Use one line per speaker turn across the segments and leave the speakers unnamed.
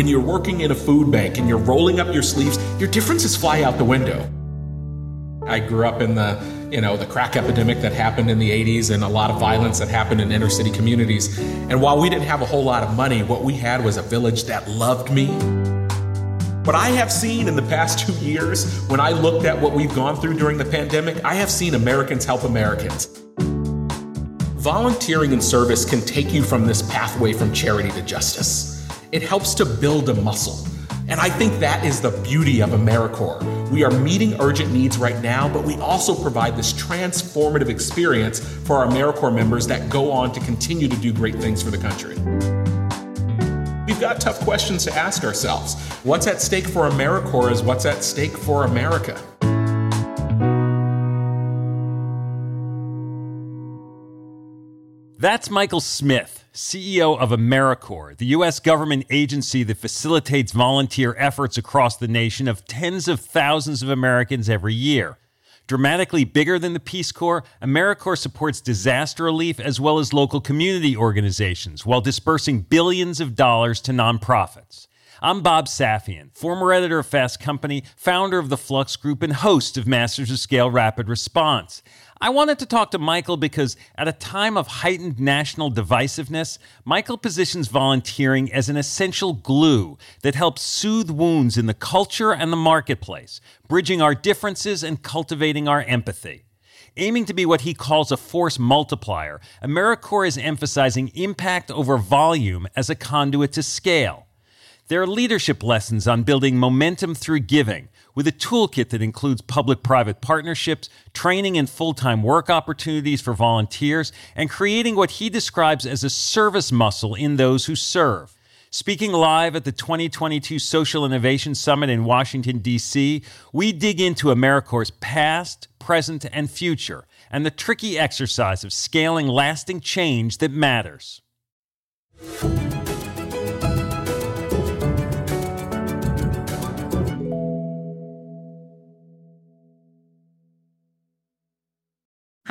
When you're working in a food bank and you're rolling up your sleeves, your differences fly out the window. I grew up in the, you know, the crack epidemic that happened in the 80s and a lot of violence that happened in inner city communities. And while we didn't have a whole lot of money, what we had was a village that loved me. What I have seen in the past two years, when I looked at what we've gone through during the pandemic, I have seen Americans help Americans. Volunteering and service can take you from this pathway from charity to justice. It helps to build a muscle. And I think that is the beauty of AmeriCorps. We are meeting urgent needs right now, but we also provide this transformative experience for our AmeriCorps members that go on to continue to do great things for the country. We've got tough questions to ask ourselves. What's at stake for AmeriCorps is what's at stake for America.
That's Michael Smith, CEO of AmeriCorps, the U.S. government agency that facilitates volunteer efforts across the nation of tens of thousands of Americans every year. Dramatically bigger than the Peace Corps, AmeriCorps supports disaster relief as well as local community organizations while dispersing billions of dollars to nonprofits. I'm Bob Safian, former editor of Fast Company, founder of the Flux Group, and host of Masters of Scale Rapid Response. I wanted to talk to Michael because at a time of heightened national divisiveness, Michael positions volunteering as an essential glue that helps soothe wounds in the culture and the marketplace, bridging our differences and cultivating our empathy. Aiming to be what he calls a force multiplier, AmeriCorps is emphasizing impact over volume as a conduit to scale. There are leadership lessons on building momentum through giving, with a toolkit that includes public private partnerships, training and full time work opportunities for volunteers, and creating what he describes as a service muscle in those who serve. Speaking live at the 2022 Social Innovation Summit in Washington, D.C., we dig into AmeriCorps' past, present, and future, and the tricky exercise of scaling lasting change that matters.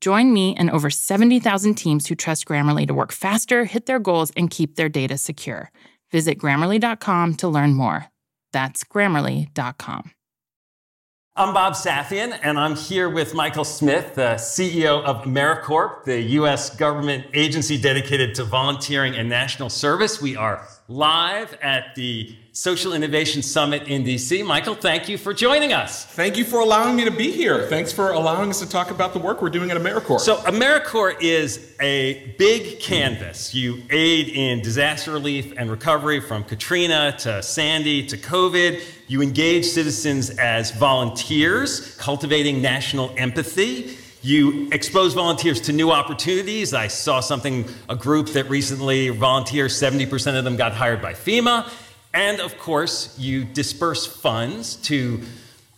Join me and over 70,000 teams who trust Grammarly to work faster, hit their goals, and keep their data secure. Visit grammarly.com to learn more. That's grammarly.com.
I'm Bob Safian, and I'm here with Michael Smith, the CEO of AmeriCorps, the U.S. government agency dedicated to volunteering and national service. We are live at the Social Innovation Summit in DC. Michael, thank you for joining us.
Thank you for allowing me to be here. Thanks for allowing us to talk about the work we're doing at AmeriCorps.
So, AmeriCorps is a big canvas. You aid in disaster relief and recovery from Katrina to Sandy to COVID. You engage citizens as volunteers, cultivating national empathy. You expose volunteers to new opportunities. I saw something, a group that recently volunteers, 70% of them got hired by FEMA. And of course, you disperse funds to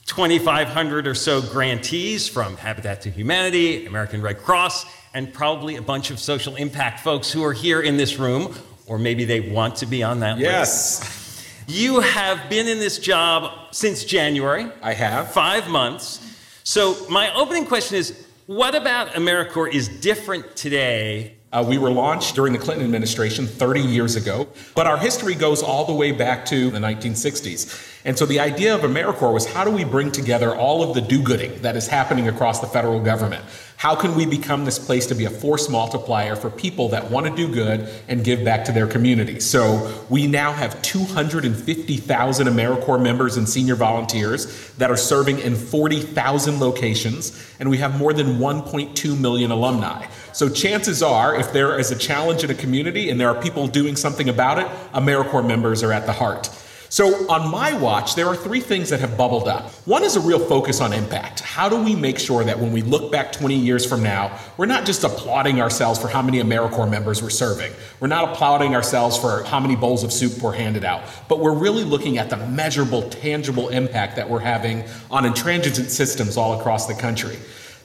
2,500 or so grantees from Habitat to Humanity, American Red Cross, and probably a bunch of social impact folks who are here in this room, or maybe they want to be on that
yes.
list. You have been in this job since January.
I have.
Five months. So, my opening question is what about AmeriCorps is different today
uh, we were launched during the Clinton administration 30 years ago, but our history goes all the way back to the 1960s. And so the idea of AmeriCorps was how do we bring together all of the do gooding that is happening across the federal government? How can we become this place to be a force multiplier for people that want to do good and give back to their community? So we now have 250,000 AmeriCorps members and senior volunteers that are serving in 40,000 locations, and we have more than 1.2 million alumni. So chances are, if there is a challenge in a community and there are people doing something about it, AmeriCorps members are at the heart. So, on my watch, there are three things that have bubbled up. One is a real focus on impact. How do we make sure that when we look back 20 years from now, we're not just applauding ourselves for how many AmeriCorps members we're serving? We're not applauding ourselves for how many bowls of soup were handed out, but we're really looking at the measurable, tangible impact that we're having on intransigent systems all across the country.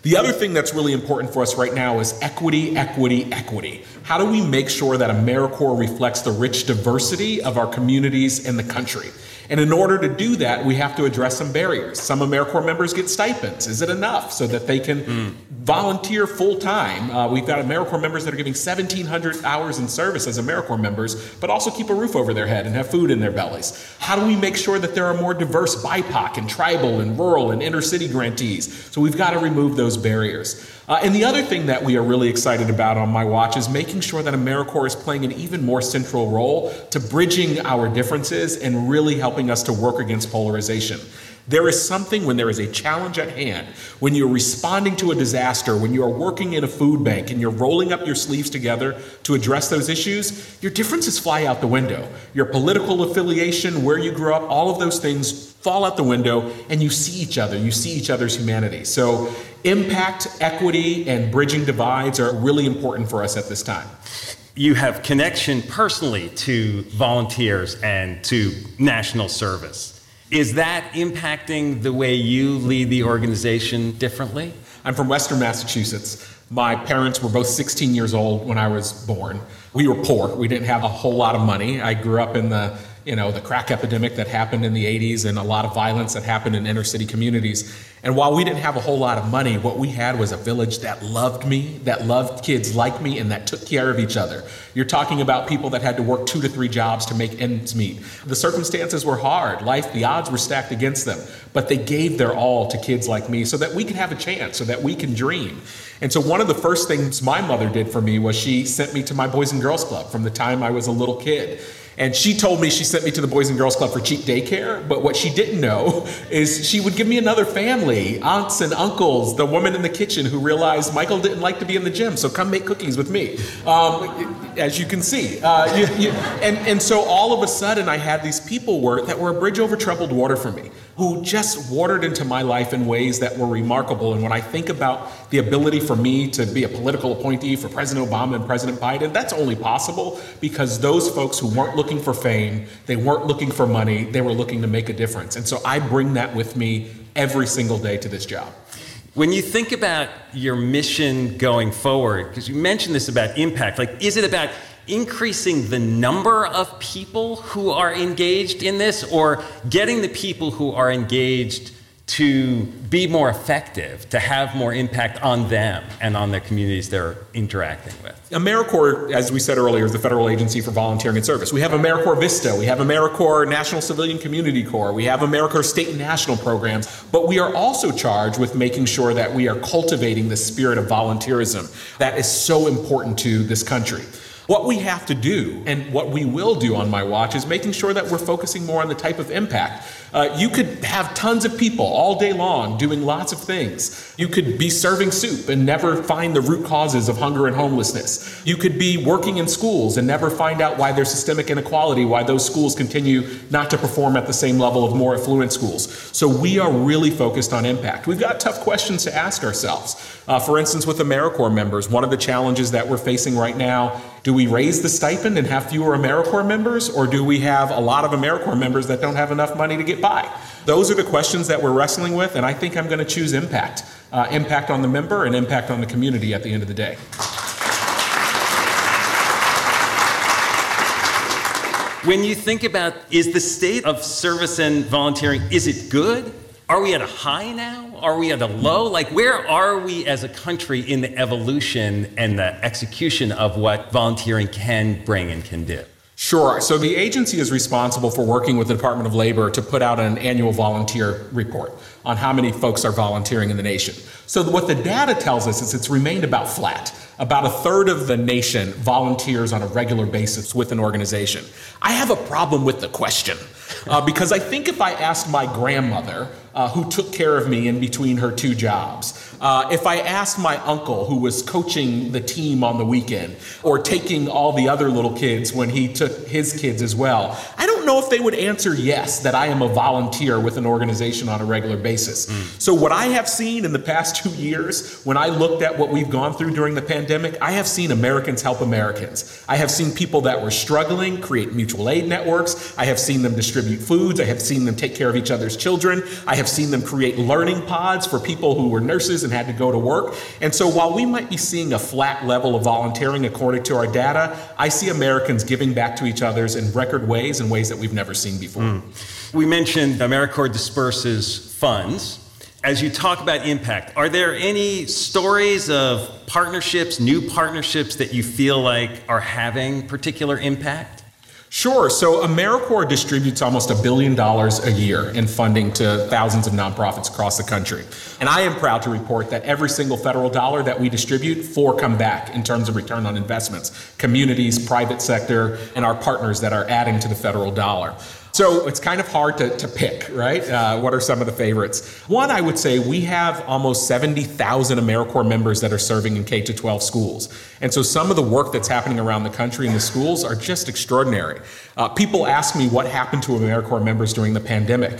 The other thing that's really important for us right now is equity, equity, equity. How do we make sure that AmeriCorps reflects the rich diversity of our communities in the country? And in order to do that, we have to address some barriers. Some AmeriCorps members get stipends. Is it enough so that they can mm volunteer full time. Uh, we've got AmeriCorps members that are giving 1,700 hours in service as AmeriCorps members, but also keep a roof over their head and have food in their bellies. How do we make sure that there are more diverse BIPOC and tribal and rural and inner city grantees? So we've got to remove those barriers. Uh, and the other thing that we are really excited about on my watch is making sure that AmeriCorps is playing an even more central role to bridging our differences and really helping us to work against polarization. There is something when there is a challenge at hand, when you're responding to a disaster, when you are working in a food bank and you're rolling up your sleeves together to address those issues, your differences fly out the window. Your political affiliation, where you grew up, all of those things fall out the window and you see each other. You see each other's humanity. So, impact, equity, and bridging divides are really important for us at this time
you have connection personally to volunteers and to national service. Is that impacting the way you lead the organization differently?
I'm from Western Massachusetts. My parents were both 16 years old when I was born. We were poor. We didn't have a whole lot of money. I grew up in the you know, the crack epidemic that happened in the 80s and a lot of violence that happened in inner city communities. And while we didn't have a whole lot of money, what we had was a village that loved me, that loved kids like me, and that took care of each other. You're talking about people that had to work two to three jobs to make ends meet. The circumstances were hard. Life, the odds were stacked against them, but they gave their all to kids like me so that we can have a chance, so that we can dream. And so one of the first things my mother did for me was she sent me to my Boys and Girls Club from the time I was a little kid. And she told me she sent me to the Boys and Girls Club for cheap daycare, but what she didn't know is she would give me another family, aunts and uncles, the woman in the kitchen who realized Michael didn't like to be in the gym, so come make cookies with me. Um, as you can see. Uh, you, you, and, and so all of a sudden, I had these people were, that were a bridge over troubled water for me, who just watered into my life in ways that were remarkable. And when I think about the ability for me to be a political appointee for President Obama and President Biden, that's only possible because those folks who weren't looking for fame, they weren't looking for money, they were looking to make a difference. And so I bring that with me every single day to this job.
When you think about your mission going forward, because you mentioned this about impact, like is it about increasing the number of people who are engaged in this or getting the people who are engaged to be more effective, to have more impact on them and on the communities they're interacting with.
AmeriCorps, as we said earlier, is the federal agency for volunteering and service. We have AmeriCorps Vista, we have AmeriCorps National Civilian Community Corps, we have AmeriCorps state and national programs, but we are also charged with making sure that we are cultivating the spirit of volunteerism that is so important to this country. What we have to do, and what we will do on my watch, is making sure that we're focusing more on the type of impact. Uh, you could have tons of people all day long doing lots of things. You could be serving soup and never find the root causes of hunger and homelessness. You could be working in schools and never find out why there's systemic inequality, why those schools continue not to perform at the same level of more affluent schools. So we are really focused on impact. We've got tough questions to ask ourselves. Uh, for instance, with AmeriCorps members, one of the challenges that we're facing right now do we raise the stipend and have fewer AmeriCorps members, or do we have a lot of AmeriCorps members that don't have enough money to get Those are the questions that we're wrestling with, and I think I'm going to choose impact uh, impact on the member and impact on the community at the end of the day.
When you think about is the state of service and volunteering, is it good? Are we at a high now? Are we at a low? Like, where are we as a country in the evolution and the execution of what volunteering can bring and can do?
Sure. So the agency is responsible for working with the Department of Labor to put out an annual volunteer report on how many folks are volunteering in the nation. So what the data tells us is it's remained about flat. About a third of the nation volunteers on a regular basis with an organization. I have a problem with the question uh, because I think if I asked my grandmother, uh, who took care of me in between her two jobs, uh, if I asked my uncle, who was coaching the team on the weekend or taking all the other little kids when he took his kids as well, I don't know if they would answer yes, that I am a volunteer with an organization on a regular basis. Mm. So, what I have seen in the past two years, when I looked at what we've gone through during the pandemic, I have seen Americans help Americans. I have seen people that were struggling create mutual aid networks. I have seen them distribute foods. I have seen them take care of each other's children. I have seen them create learning pods for people who were nurses and had to go to work. And so while we might be seeing a flat level of volunteering according to our data, I see Americans giving back to each other's in record ways in ways that we've never seen before. Mm.
We mentioned AmeriCorps disperses funds. As you talk about impact, are there any stories of partnerships, new partnerships that you feel like are having particular impact?
Sure. So AmeriCorps distributes almost a billion dollars a year in funding to thousands of nonprofits across the country. And I am proud to report that every single federal dollar that we distribute, four come back in terms of return on investments, communities, private sector, and our partners that are adding to the federal dollar. So it's kind of hard to, to pick, right? Uh, what are some of the favorites? One, I would say we have almost 70,000 AmeriCorps members that are serving in K 12 schools. And so some of the work that's happening around the country in the schools are just extraordinary. Uh, people ask me what happened to AmeriCorps members during the pandemic.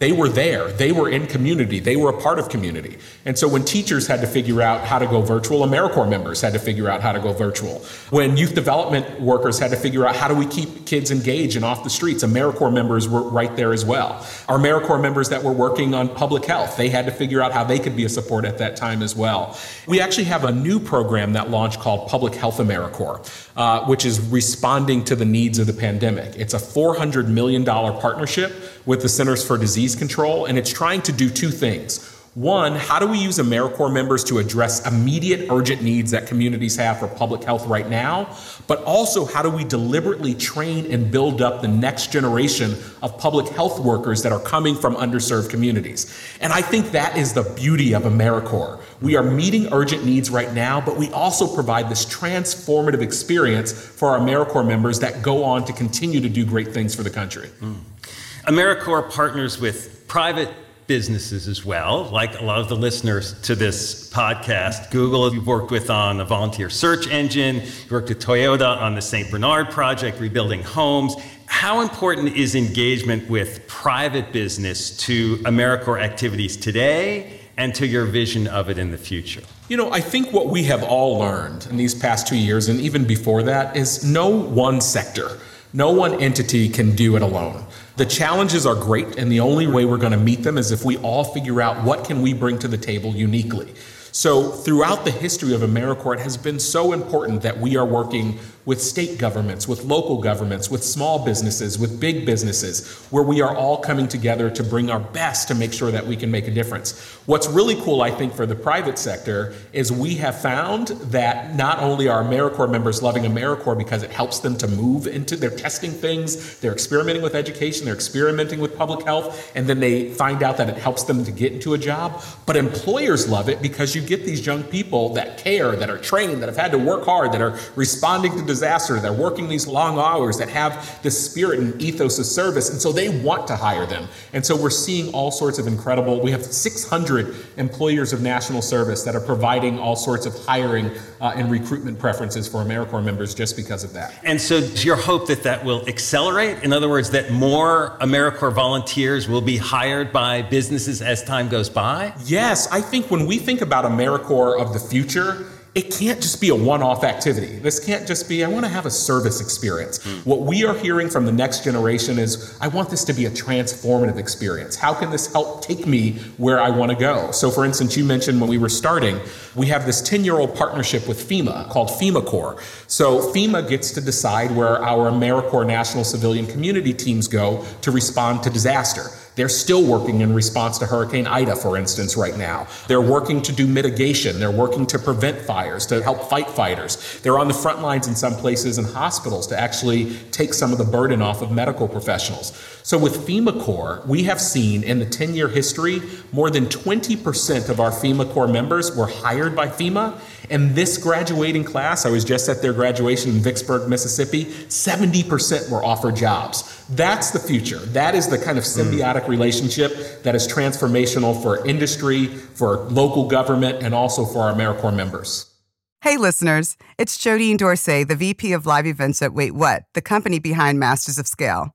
They were there. They were in community. They were a part of community. And so when teachers had to figure out how to go virtual, AmeriCorps members had to figure out how to go virtual. When youth development workers had to figure out how do we keep kids engaged and off the streets, AmeriCorps members were right there as well. Our AmeriCorps members that were working on public health, they had to figure out how they could be a support at that time as well. We actually have a new program that launched called Public Health AmeriCorps, uh, which is responding to the needs of the pandemic. It's a $400 million partnership with the Centers for Disease Control, and it's trying to do two things. One, how do we use AmeriCorps members to address immediate urgent needs that communities have for public health right now? But also, how do we deliberately train and build up the next generation of public health workers that are coming from underserved communities? And I think that is the beauty of AmeriCorps. We are meeting urgent needs right now, but we also provide this transformative experience for our AmeriCorps members that go on to continue to do great things for the country. Mm.
AmeriCorps partners with private businesses as well, like a lot of the listeners to this podcast. Google, you've worked with on a volunteer search engine, you worked with Toyota on the St. Bernard project, rebuilding homes. How important is engagement with private business to AmeriCorps activities today and to your vision of it in the future?
You know, I think what we have all learned in these past two years, and even before that, is no one sector, no one entity can do it alone. The challenges are great, and the only way we're going to meet them is if we all figure out what can we bring to the table uniquely. So, throughout the history of AmeriCorps, it has been so important that we are working with state governments, with local governments, with small businesses, with big businesses, where we are all coming together to bring our best to make sure that we can make a difference. What's really cool, I think, for the private sector is we have found that not only are AmeriCorps members loving AmeriCorps because it helps them to move into, they're testing things, they're experimenting with education, they're experimenting with public health, and then they find out that it helps them to get into a job. But employers love it because you get these young people that care, that are trained, that have had to work hard, that are responding to disaster. They're working these long hours that have the spirit and ethos of service. And so they want to hire them. And so we're seeing all sorts of incredible, we have 600 employers of national service that are providing all sorts of hiring uh, and recruitment preferences for AmeriCorps members just because of that.
And so your hope that that will accelerate? In other words, that more AmeriCorps volunteers will be hired by businesses as time goes by?
Yes. I think when we think about AmeriCorps of the future, it can't just be a one off activity. This can't just be, I want to have a service experience. Mm. What we are hearing from the next generation is, I want this to be a transformative experience. How can this help take me where I want to go? So, for instance, you mentioned when we were starting, we have this 10 year old partnership with FEMA called FEMA Corps. So, FEMA gets to decide where our AmeriCorps National Civilian Community teams go to respond to disaster. They're still working in response to Hurricane Ida, for instance, right now. They're working to do mitigation. They're working to prevent fires, to help fight fighters. They're on the front lines in some places in hospitals to actually take some of the burden off of medical professionals. So with FEMA Corps, we have seen in the 10 year history, more than 20% of our FEMA Corps members were hired by FEMA. And this graduating class, I was just at their graduation in Vicksburg, Mississippi, 70% were offered jobs. That's the future. That is the kind of symbiotic mm. relationship that is transformational for industry, for local government, and also for our AmeriCorps members.
Hey, listeners, it's Jodine Dorsey, the VP of Live Events at Wait What, the company behind Masters of Scale.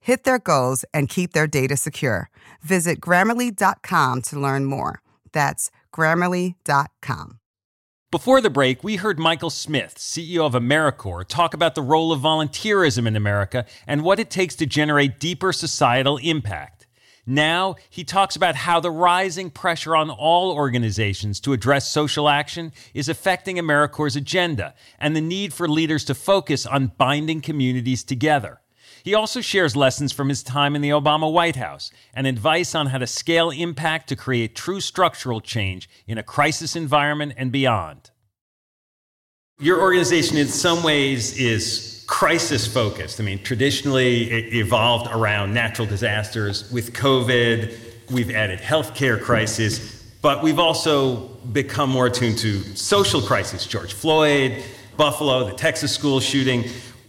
hit their goals, and keep their data secure. Visit grammarly.com to learn more. That's grammarly.com.
Before the break, we heard Michael Smith, CEO of AmeriCorps, talk about the role of volunteerism in America and what it takes to generate deeper societal impact. Now, he talks about how the rising pressure on all organizations to address social action is affecting AmeriCorps' agenda and the need for leaders to focus on binding communities together. He also shares lessons from his time in the Obama White House and advice on how to scale impact to create true structural change in a crisis environment and beyond. Your organization, in some ways, is crisis focused. I mean, traditionally, it evolved around natural disasters. With COVID, we've added healthcare crisis, but we've also become more attuned to social crisis. George Floyd, Buffalo, the Texas school shooting.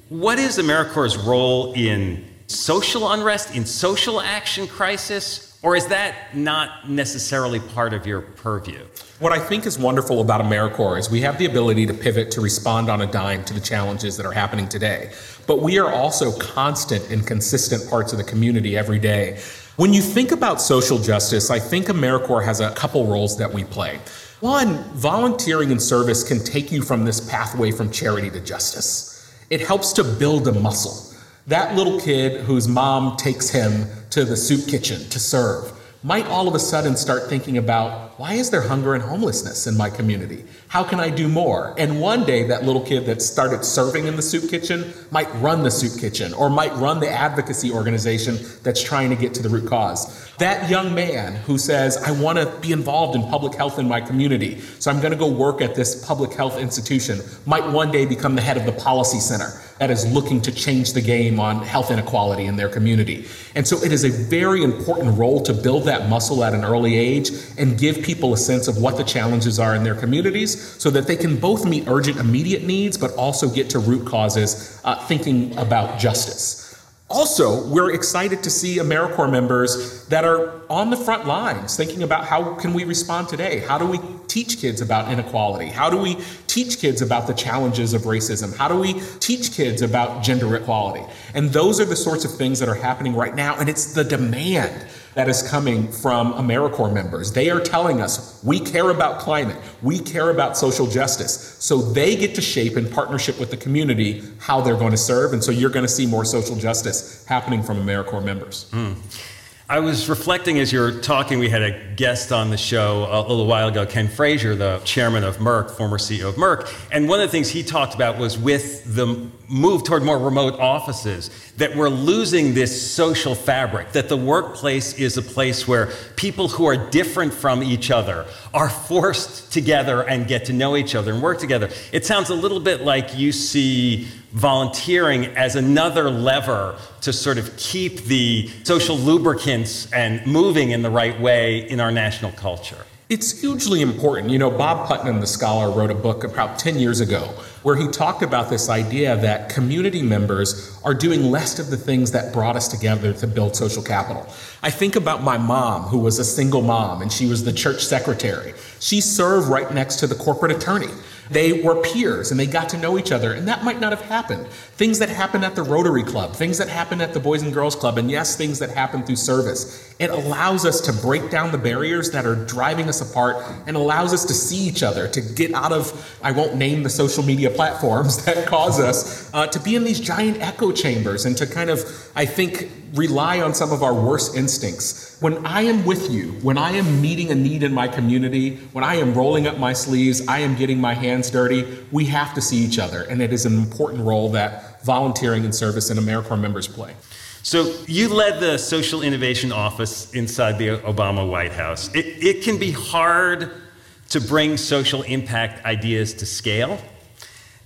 What is AmeriCorps' role in social unrest, in social action crisis, or is that not necessarily part of your purview?
What I think is wonderful about AmeriCorps is we have the ability to pivot to respond on a dime to the challenges that are happening today. But we are also constant and consistent parts of the community every day. When you think about social justice, I think AmeriCorps has a couple roles that we play. One, volunteering and service can take you from this pathway from charity to justice. It helps to build a muscle. That little kid whose mom takes him to the soup kitchen to serve might all of a sudden start thinking about why is there hunger and homelessness in my community? How can I do more? And one day, that little kid that started serving in the soup kitchen might run the soup kitchen or might run the advocacy organization that's trying to get to the root cause. That young man who says, I want to be involved in public health in my community, so I'm going to go work at this public health institution, might one day become the head of the policy center that is looking to change the game on health inequality in their community. And so it is a very important role to build that muscle at an early age and give people a sense of what the challenges are in their communities so that they can both meet urgent, immediate needs, but also get to root causes uh, thinking about justice. Also, we're excited to see AmeriCorps members that are on the front lines thinking about how can we respond today? How do we teach kids about inequality? How do we teach kids about the challenges of racism? How do we teach kids about gender equality? And those are the sorts of things that are happening right now, and it's the demand that is coming from AmeriCorps members. They are telling us we care about climate, we care about social justice. So they get to shape in partnership with the community how they're going to serve. And so you're going to see more social justice happening from AmeriCorps members.
Mm. I was reflecting as you were talking. We had a guest on the show a little while ago, Ken Frazier, the chairman of Merck, former CEO of Merck. And one of the things he talked about was with the move toward more remote offices, that we're losing this social fabric, that the workplace is a place where people who are different from each other are forced together and get to know each other and work together. It sounds a little bit like you see volunteering as another lever to sort of keep the social lubricants and moving in the right way in our national culture.
It's hugely important. You know, Bob Putnam, the scholar, wrote a book about 10 years ago where he talked about this idea that community members are doing less of the things that brought us together to build social capital. I think about my mom, who was a single mom and she was the church secretary. She served right next to the corporate attorney. They were peers and they got to know each other, and that might not have happened. Things that happen at the Rotary Club, things that happen at the Boys and Girls Club, and yes, things that happen through service. It allows us to break down the barriers that are driving us apart and allows us to see each other, to get out of, I won't name the social media platforms that cause us uh, to be in these giant echo chambers and to kind of, I think, rely on some of our worst instincts. When I am with you, when I am meeting a need in my community, when I am rolling up my sleeves, I am getting my hands dirty, we have to see each other. And it is an important role that volunteering and service and AmeriCorps members play.
So, you led the Social Innovation Office inside the Obama White House. It, it can be hard to bring social impact ideas to scale.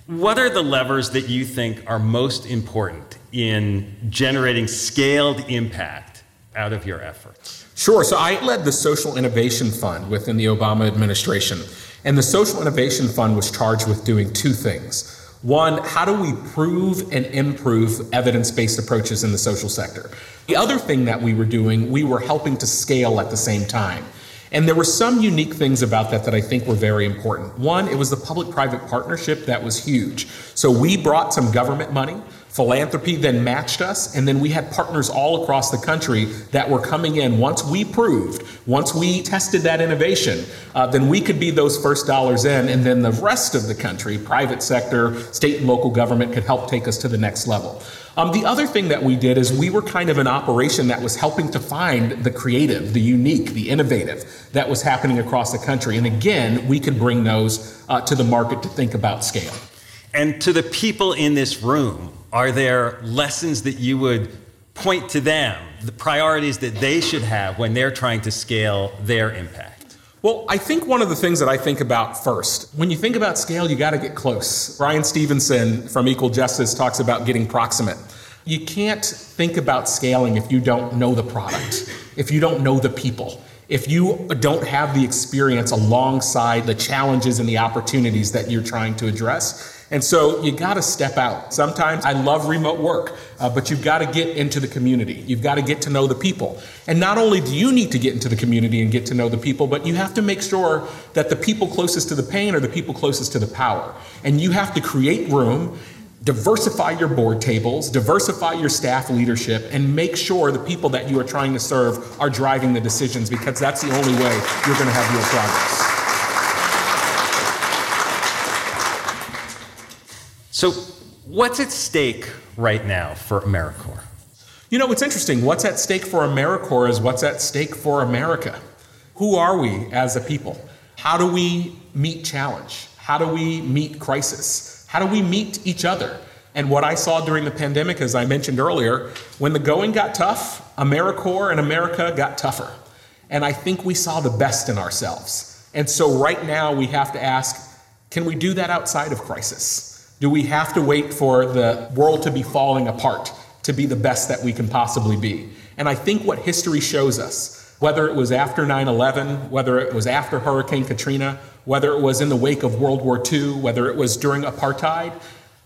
What are the levers that you think are most important in generating scaled impact out of your efforts?
Sure. So I led the Social Innovation Fund within the Obama administration. And the Social Innovation Fund was charged with doing two things. One, how do we prove and improve evidence based approaches in the social sector? The other thing that we were doing, we were helping to scale at the same time. And there were some unique things about that that I think were very important. One, it was the public private partnership that was huge. So we brought some government money. Philanthropy then matched us, and then we had partners all across the country that were coming in. Once we proved, once we tested that innovation, uh, then we could be those first dollars in, and then the rest of the country, private sector, state and local government, could help take us to the next level. Um, the other thing that we did is we were kind of an operation that was helping to find the creative, the unique, the innovative that was happening across the country. And again, we could bring those uh, to the market to think about scale.
And to the people in this room, are there lessons that you would point to them, the priorities that they should have when they're trying to scale their impact?
Well, I think one of the things that I think about first, when you think about scale, you got to get close. Bryan Stevenson from Equal Justice talks about getting proximate. You can't think about scaling if you don't know the product, if you don't know the people, if you don't have the experience alongside the challenges and the opportunities that you're trying to address. And so you got to step out. Sometimes I love remote work, uh, but you've got to get into the community. You've got to get to know the people. And not only do you need to get into the community and get to know the people, but you have to make sure that the people closest to the pain are the people closest to the power. And you have to create room diversify your board tables, diversify your staff leadership, and make sure the people that you are trying to serve are driving the decisions because that's the only way you're going to have real progress.
So, what's at stake right now for AmeriCorps?
You know, it's interesting. What's at stake for AmeriCorps is what's at stake for America. Who are we as a people? How do we meet challenge? How do we meet crisis? How do we meet each other? And what I saw during the pandemic, as I mentioned earlier, when the going got tough, AmeriCorps and America got tougher. And I think we saw the best in ourselves. And so right now we have to ask can we do that outside of crisis? Do we have to wait for the world to be falling apart to be the best that we can possibly be? And I think what history shows us, whether it was after 9 11, whether it was after Hurricane Katrina, whether it was in the wake of World War II, whether it was during apartheid,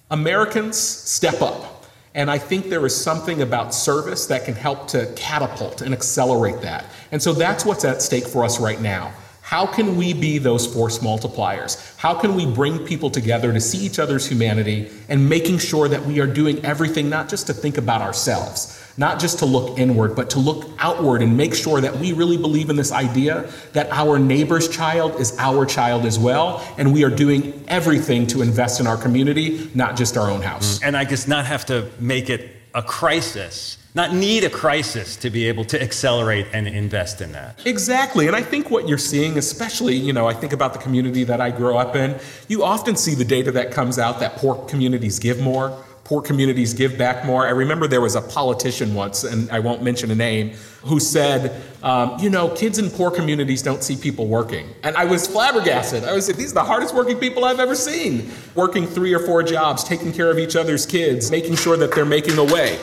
Americans step up. And I think there is something about service that can help to catapult and accelerate that. And so that's what's at stake for us right now. How can we be those force multipliers? How can we bring people together to see each other's humanity and making sure that we are doing everything not just to think about ourselves, not just to look inward, but to look outward and make sure that we really believe in this idea that our neighbor's child is our child as well, and we are doing everything to invest in our community, not just our own house.
And I guess not have to make it a crisis not need a crisis to be able to accelerate and invest in that.
Exactly. And I think what you're seeing, especially, you know, I think about the community that I grew up in, you often see the data that comes out that poor communities give more. Poor communities give back more. I remember there was a politician once, and I won't mention a name, who said, um, you know, kids in poor communities don't see people working. And I was flabbergasted. I was like, these are the hardest working people I've ever seen. Working three or four jobs, taking care of each other's kids, making sure that they're making a way.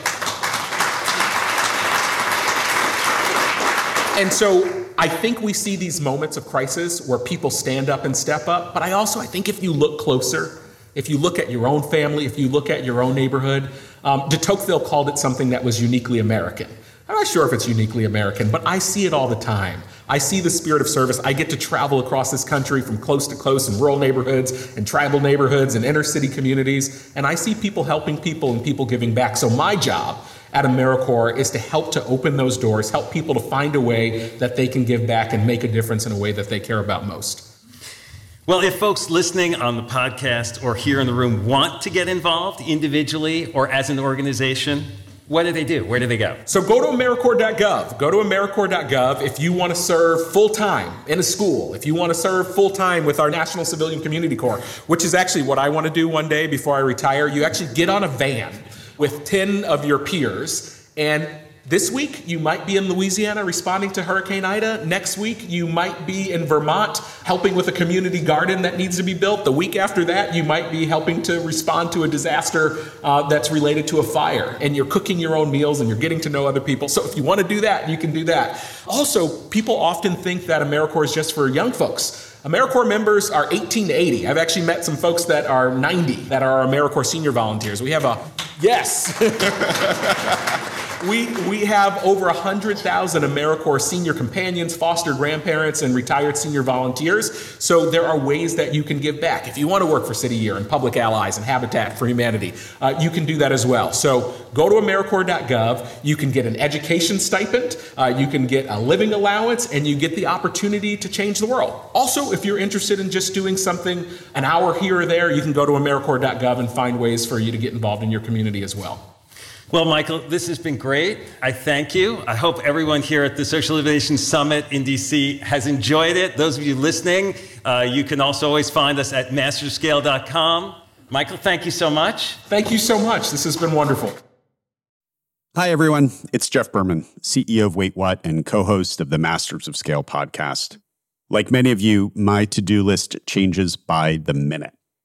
And so I think we see these moments of crisis where people stand up and step up, but I also I think if you look closer, If you look at your own family, if you look at your own neighborhood, um, de Tocqueville called it something that was uniquely American. I'm not sure if it's uniquely American, but I see it all the time. I see the spirit of service. I get to travel across this country from close to close in rural neighborhoods and tribal neighborhoods and inner city communities, and I see people helping people and people giving back. So, my job at AmeriCorps is to help to open those doors, help people to find a way that they can give back and make a difference in a way that they care about most.
Well, if folks listening on the podcast or here in the room want to get involved individually or as an organization, what do they do? Where do they go?
So go to AmeriCorps.gov. Go to AmeriCorps.gov if you want to serve full time in a school, if you want to serve full time with our National Civilian Community Corps, which is actually what I want to do one day before I retire. You actually get on a van with 10 of your peers and this week, you might be in Louisiana responding to Hurricane Ida. Next week, you might be in Vermont helping with a community garden that needs to be built. The week after that, you might be helping to respond to a disaster uh, that's related to a fire. And you're cooking your own meals and you're getting to know other people. So if you want to do that, you can do that. Also, people often think that AmeriCorps is just for young folks. AmeriCorps members are 18 to 80. I've actually met some folks that are 90 that are AmeriCorps senior volunteers. We have a, yes. we, we have over 100,000 AmeriCorps senior companions, foster grandparents, and retired senior volunteers. So there are ways that you can give back. If you want to work for City Year and Public Allies and Habitat for Humanity, uh, you can do that as well. So go to AmeriCorps.gov. You can get an education stipend, uh, you can get a living allowance, and you get the opportunity to change the world. Also, if you're interested in just doing something an hour here or there, you can go to AmeriCorps.gov and find ways for you to get involved in your community as well.
Well, Michael, this has been great. I thank you. I hope everyone here at the Social Innovation Summit in DC has enjoyed it. Those of you listening, uh, you can also always find us at masterscale.com. Michael, thank you so much.
Thank you so much. This has been wonderful.
Hi, everyone. It's Jeff Berman, CEO of Wait What and co host of the Masters of Scale podcast. Like many of you, my to do list changes by the minute.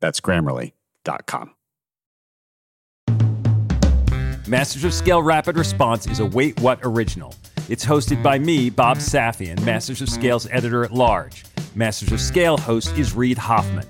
That's grammarly.com.
Masters of Scale Rapid Response is a Wait What original. It's hosted by me, Bob Safian, Masters of Scale's editor at large. Masters of Scale host is Reid Hoffman.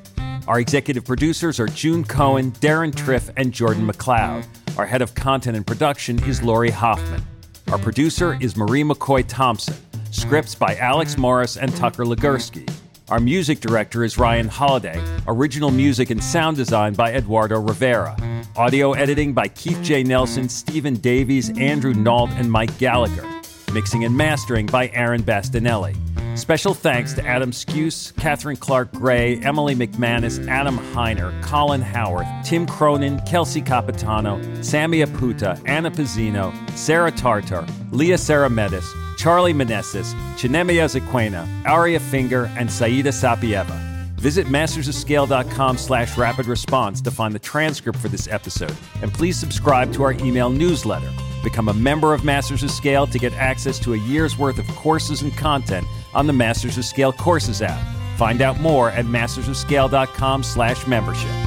Our executive producers are June Cohen, Deron Triff, and Jordan McLeod. Our head of content and production is Lori Hoffman. Our producer is Marie McCoy Thompson. Scripts by Alex Morris and Tucker Legursky. Our music director is Ryan Holladay. Original music and sound design by Eduardo Rivera. Audio editing by Keith J. Nelson, Stephen Davies, Andrew Nault, and Mike Gallagher. Mixing and mastering by Aaron Bastinelli. Special thanks to Adam Skuse, Catherine Clark Gray, Emily McManus, Adam Heiner, Colin Howarth, Tim Cronin, Kelsey Capitano, Sammy Aputa, Anna Pizzino, Sarah Tartar, Leah Sarametis, Charlie Meneses, Chinemia Zaquena, Aria Finger, and Saida Sapieva. Visit mastersofscale.com slash rapid response to find the transcript for this episode, and please subscribe to our email newsletter. Become a member of Masters of Scale to get access to a year's worth of courses and content on the Masters of Scale Courses app. Find out more at mastersofscale.com slash membership.